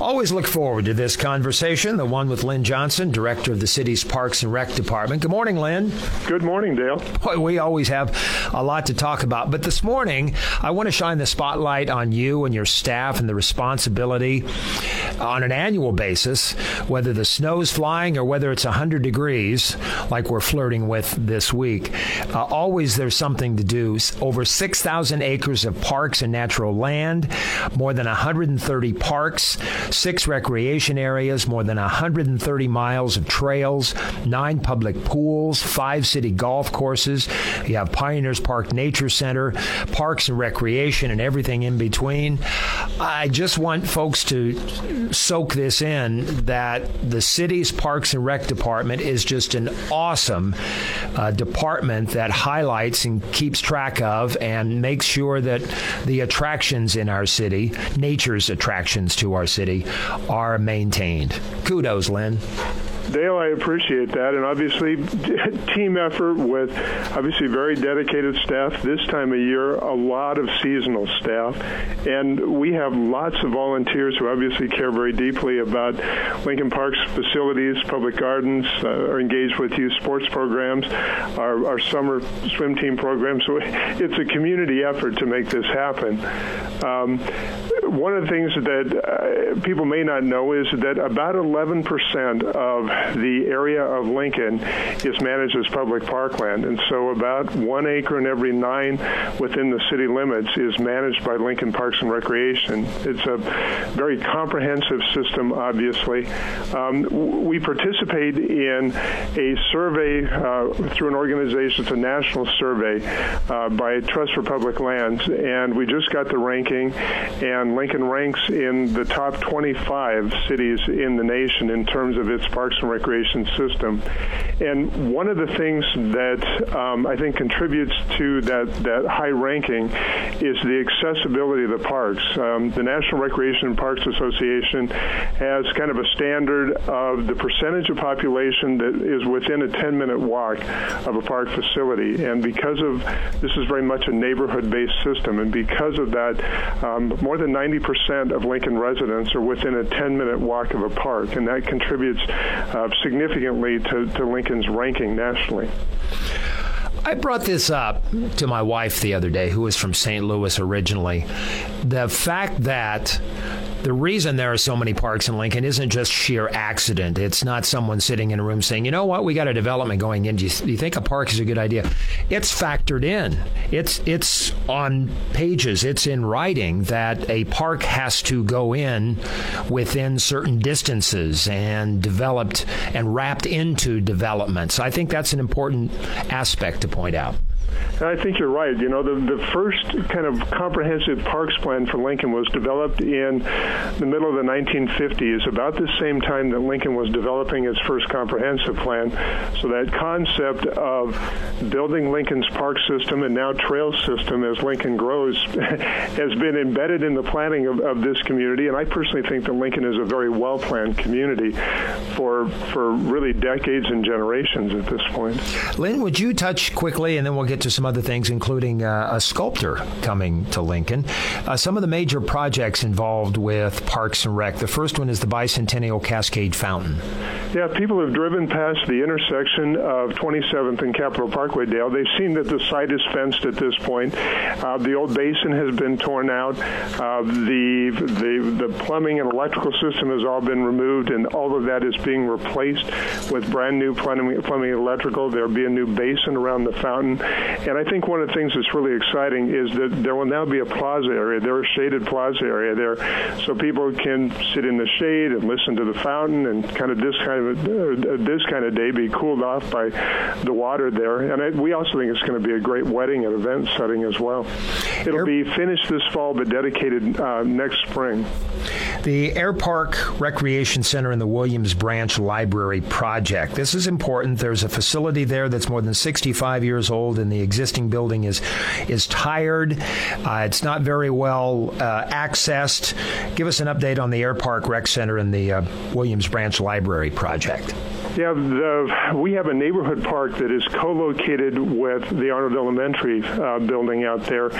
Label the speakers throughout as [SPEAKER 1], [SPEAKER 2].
[SPEAKER 1] Always look forward to this conversation, the one with Lynn Johnson, director of the city's Parks and Rec Department. Good morning, Lynn.
[SPEAKER 2] Good morning, Dale.
[SPEAKER 1] Boy, we always have a lot to talk about, but this morning I want to shine the spotlight on you and your staff and the responsibility on an annual basis, whether the snow's flying or whether it's 100 degrees, like we're flirting with this week. Uh, always there's something to do. Over 6,000 acres of parks and natural land, more than 130 parks six recreation areas, more than 130 miles of trails, nine public pools, five city golf courses. You have Pioneers Park Nature Center, parks and recreation, and everything in between. I just want folks to soak this in that the city's Parks and Rec Department is just an awesome uh, department that highlights and keeps track of and makes sure that the attractions in our city, nature's attractions to our city, are maintained. Kudos, Lynn.
[SPEAKER 2] Dale, I appreciate that, and obviously, team effort with obviously very dedicated staff. This time of year, a lot of seasonal staff, and we have lots of volunteers who obviously care very deeply about Lincoln Park's facilities, public gardens, uh, are engaged with youth sports programs, our, our summer swim team program. So it's a community effort to make this happen. Um, one of the things that uh, people may not know is that about 11% of the area of Lincoln is managed as public parkland, and so about one acre in every nine within the city limits is managed by Lincoln Parks and Recreation. It's a very comprehensive system, obviously. Um, we participate in a survey uh, through an organization, it's a national survey uh, by Trust for Public Lands, and we just got the ranking, and Lincoln ranks in the top 25 cities in the nation in terms of its parks and recreation system. And one of the things that um, I think contributes to that, that high ranking is the accessibility of the parks. Um, the National Recreation and Parks Association has kind of a standard of the percentage of population that is within a 10 minute walk of a park facility. And because of this is very much a neighborhood based system, and because of that, um, more than 90% of Lincoln residents are within a 10 minute walk of a park, and that contributes uh, Uh, significantly to, to Lincoln's ranking nationally.
[SPEAKER 1] I brought this up to my wife the other day, who was from St. Louis originally. The fact that the reason there are so many parks in Lincoln isn't just sheer accident. It's not someone sitting in a room saying, you know what, we got a development going in. Do you, you think a park is a good idea? It's factored in. It's it's on pages. It's in writing that a park has to go in within certain distances and developed and wrapped into development. So I think that's an important aspect to point out.
[SPEAKER 2] I think you're right. You know, the, the first kind of comprehensive parks plan for Lincoln was developed in the middle of the 1950s, about the same time that Lincoln was developing its first comprehensive plan. So that concept of building Lincoln's park system and now trail system as Lincoln grows has been embedded in the planning of, of this community. And I personally think that Lincoln is a very well planned community for for really decades and generations at this point.
[SPEAKER 1] Lynn, would you touch quickly, and then we'll get to some other things, including uh, a sculptor coming to Lincoln. Uh, some of the major projects involved with Parks and Rec. The first one is the Bicentennial Cascade Fountain.
[SPEAKER 2] Yeah, people have driven past the intersection of 27th and Capitol Parkway, Dale. They've seen that the site is fenced at this point. Uh, the old basin has been torn out. Uh, the, the the plumbing and electrical system has all been removed, and all of that is being replaced with brand new plumbing, plumbing electrical. There'll be a new basin around the fountain, and I think one of the things that's really exciting is that there will now be a plaza area. There a shaded plaza area there, so people can sit in the shade and listen to the fountain and kind of this kind of uh, this kind of day be cooled off by the water there. And I, we also think it's going to be a great wedding and event setting as well. It'll be finished this fall, but dedicated uh, next spring.
[SPEAKER 1] The Air Park Recreation Center and the Williams Branch Library project. This is important. There's a facility there that's more than 65 years old, and the existing building is is tired. Uh, it's not very well uh, accessed. Give us an update on the Air Park Rec Center and the uh, Williams Branch Library project.
[SPEAKER 2] Yeah, the, we have a neighborhood park that is co-located with the Arnold Elementary uh, building out there.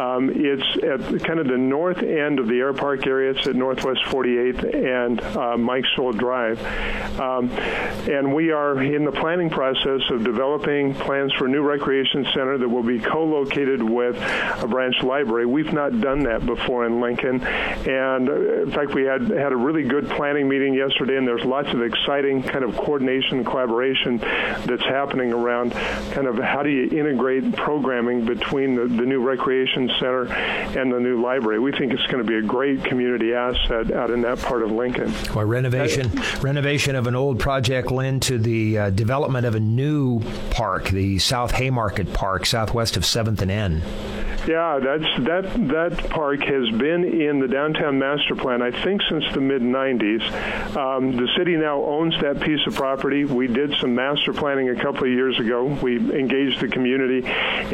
[SPEAKER 2] Um, it's at kind of the north end of the air park area. It's at Northwest 48th and uh, Mike Scholl Drive. Um, and we are in the planning process of developing plans for a new recreation center that will be co-located with a branch library. We've not done that before in Lincoln. And uh, in fact, we had had a really good planning meeting yesterday, and there's lots of exciting kind of coordination coordination, collaboration that's happening around kind of how do you integrate programming between the, the new recreation center and the new library. We think it's going to be a great community asset out in that part of Lincoln.
[SPEAKER 1] Well, renovation, uh, renovation of an old project, Lynn, to the uh, development of a new park, the South Haymarket Park, southwest of 7th and N.
[SPEAKER 2] Yeah, that's that that park has been in the downtown master plan, I think, since the mid '90s. Um, the city now owns that piece of property. We did some master planning a couple of years ago. We engaged the community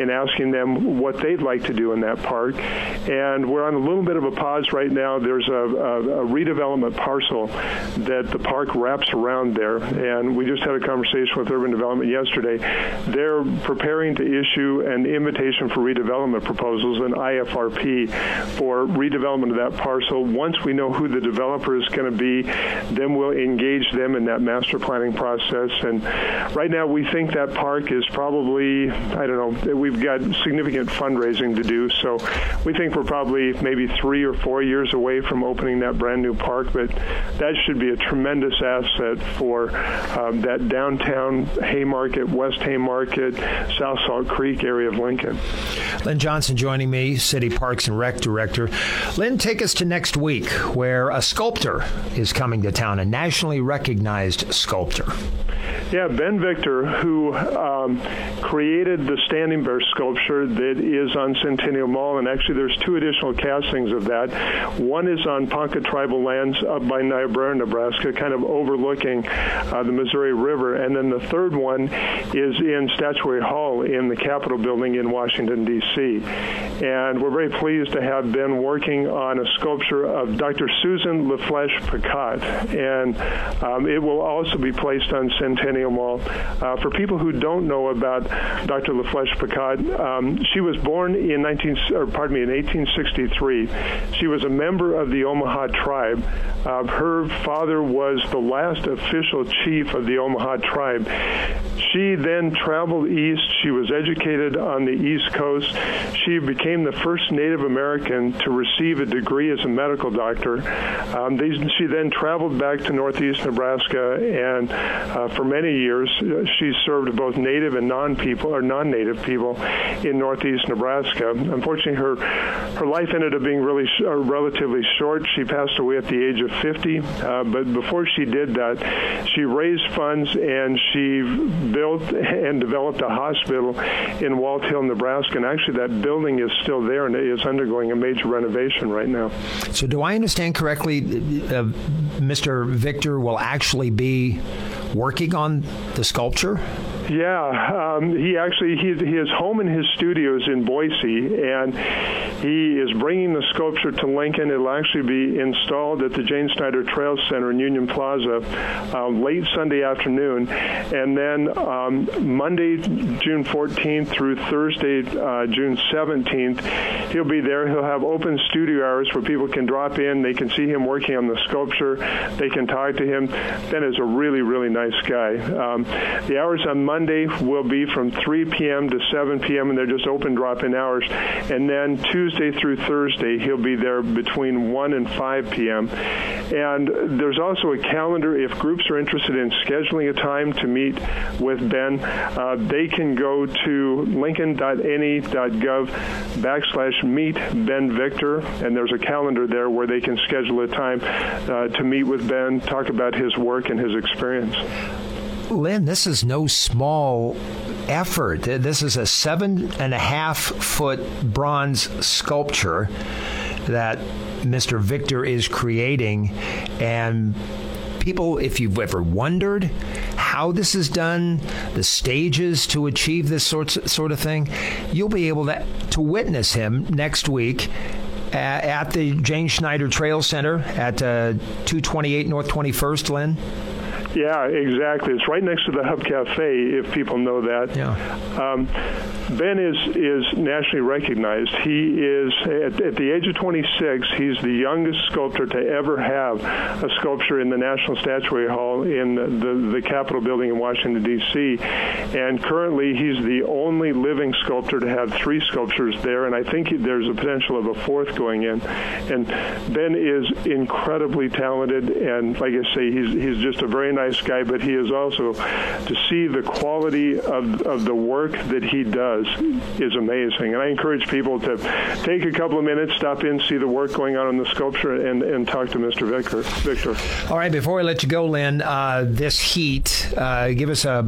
[SPEAKER 2] in asking them what they'd like to do in that park, and we're on a little bit of a pause right now. There's a, a, a redevelopment parcel that the park wraps around there, and we just had a conversation with Urban Development yesterday. They're preparing to issue an invitation for redevelopment proposals, an IFRP, for redevelopment of that parcel. Once we know who the developer is going to be, then we'll engage them in that master planning process. And right now, we think that park is probably, I don't know, we've got significant fundraising to do. So we think we're probably maybe three or four years away from opening that brand new park, but that should be a tremendous asset for um, that downtown Haymarket, West Haymarket, South Salt Creek area of Lincoln.
[SPEAKER 1] Lynn Johnson Johnson joining me, City Parks and Rec Director. Lynn, take us to next week where a sculptor is coming to town, a nationally recognized sculptor.
[SPEAKER 2] Yeah, Ben Victor, who um, created the Standing Bear sculpture that is on Centennial Mall, and actually there's two additional castings of that. One is on Ponca tribal lands up by Niobrara, Nebraska, kind of overlooking uh, the Missouri River, and then the third one is in Statuary Hall in the Capitol building in Washington, D.C. And we're very pleased to have been working on a sculpture of Dr. Susan LaFlesche Picotte, and um, it will also be placed on Centennial Mall. Uh, for people who don't know about Dr. LaFlesche Picotte, um, she was born in 19, or pardon me, in 1863. She was a member of the Omaha tribe. Uh, her father was the last official chief of the Omaha tribe. She then traveled east. She was educated on the East Coast. She became the first Native American to receive a degree as a medical doctor. Um, they, she then traveled back to northeast Nebraska, and uh, for many years, she served both Native and non-people or non-Native people in northeast Nebraska. Unfortunately, her her life ended up being really sh- uh, relatively short. She passed away at the age of 50. Uh, but before she did that, she raised funds and she built and developed a hospital in Walthill, Nebraska. And actually, that building is still there and it is undergoing a major renovation right now.
[SPEAKER 1] So, do I understand correctly? Uh, Mr. Victor will actually be working on the sculpture?
[SPEAKER 2] Yeah, um, he actually he, he is home in his studios in Boise, and he is bringing the sculpture to Lincoln. It'll actually be installed at the Jayne Snyder Trail Center in Union Plaza uh, late Sunday afternoon, and then um, Monday, June 14th through Thursday, uh, June 17th, he'll be there. He'll have open studio hours where people can drop in. They can see him working on the sculpture. They can talk to him. Ben is a really really nice guy. Um, the hours on Monday will be from 3 p.m. to 7 p.m. and they're just open drop-in hours. And then Tuesday through Thursday, he'll be there between 1 and 5 p.m. And there's also a calendar if groups are interested in scheduling a time to meet with Ben. Uh, they can go to lincoln.ne.gov backslash meet Ben Victor, and there's a calendar there where they can schedule a time uh, to meet with Ben, talk about his work and his experience.
[SPEAKER 1] Lynn, this is no small effort. This is a seven and a half foot bronze sculpture that Mr. Victor is creating. And people, if you've ever wondered how this is done, the stages to achieve this sort, sort of thing, you'll be able to, to witness him next week at the Jayne Snyder Trail Center at uh, 228 North 21st, Lynn.
[SPEAKER 2] Yeah, exactly. It's right next to the Hub Cafe, if people know that.
[SPEAKER 1] Yeah. Um,
[SPEAKER 2] ben is is nationally recognized. He is at, at, the age of 26. He's the youngest sculptor to ever have a sculpture in the National Statuary Hall in the the Capitol building in Washington D.C. And currently, he's the only living sculptor to have three sculptures there. And I think there's a potential of a fourth going in. And Ben is incredibly talented, and like I say, he's he's just a very nice nice guy, but he is also to see the quality of, of the work that he does is amazing. And I encourage people to take a couple of minutes, stop in, see the work going on in the sculpture, and, and talk to Mr. Victor. Victor.
[SPEAKER 1] All right, before we let you go, Lynn, uh, this heat, uh, give us a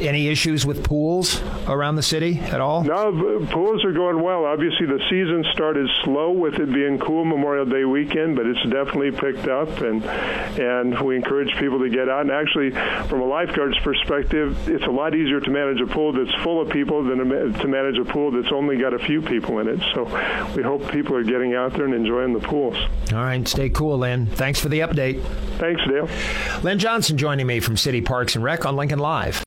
[SPEAKER 1] any issues with pools around the city at all?
[SPEAKER 2] No, pools are going well. Obviously, the season started slow with it being cool Memorial Day weekend, but it's definitely picked up, and and we encourage people to get out. And actually, from a lifeguard's perspective, it's a lot easier to manage a pool that's full of people than to manage a pool that's only got a few people in it. So we hope people are getting out there and enjoying the pools.
[SPEAKER 1] All right, stay cool, Lynn. Thanks for the update.
[SPEAKER 2] Thanks, Dale.
[SPEAKER 1] Lynn Johnson joining me from City Parks and Rec on Lincoln Live.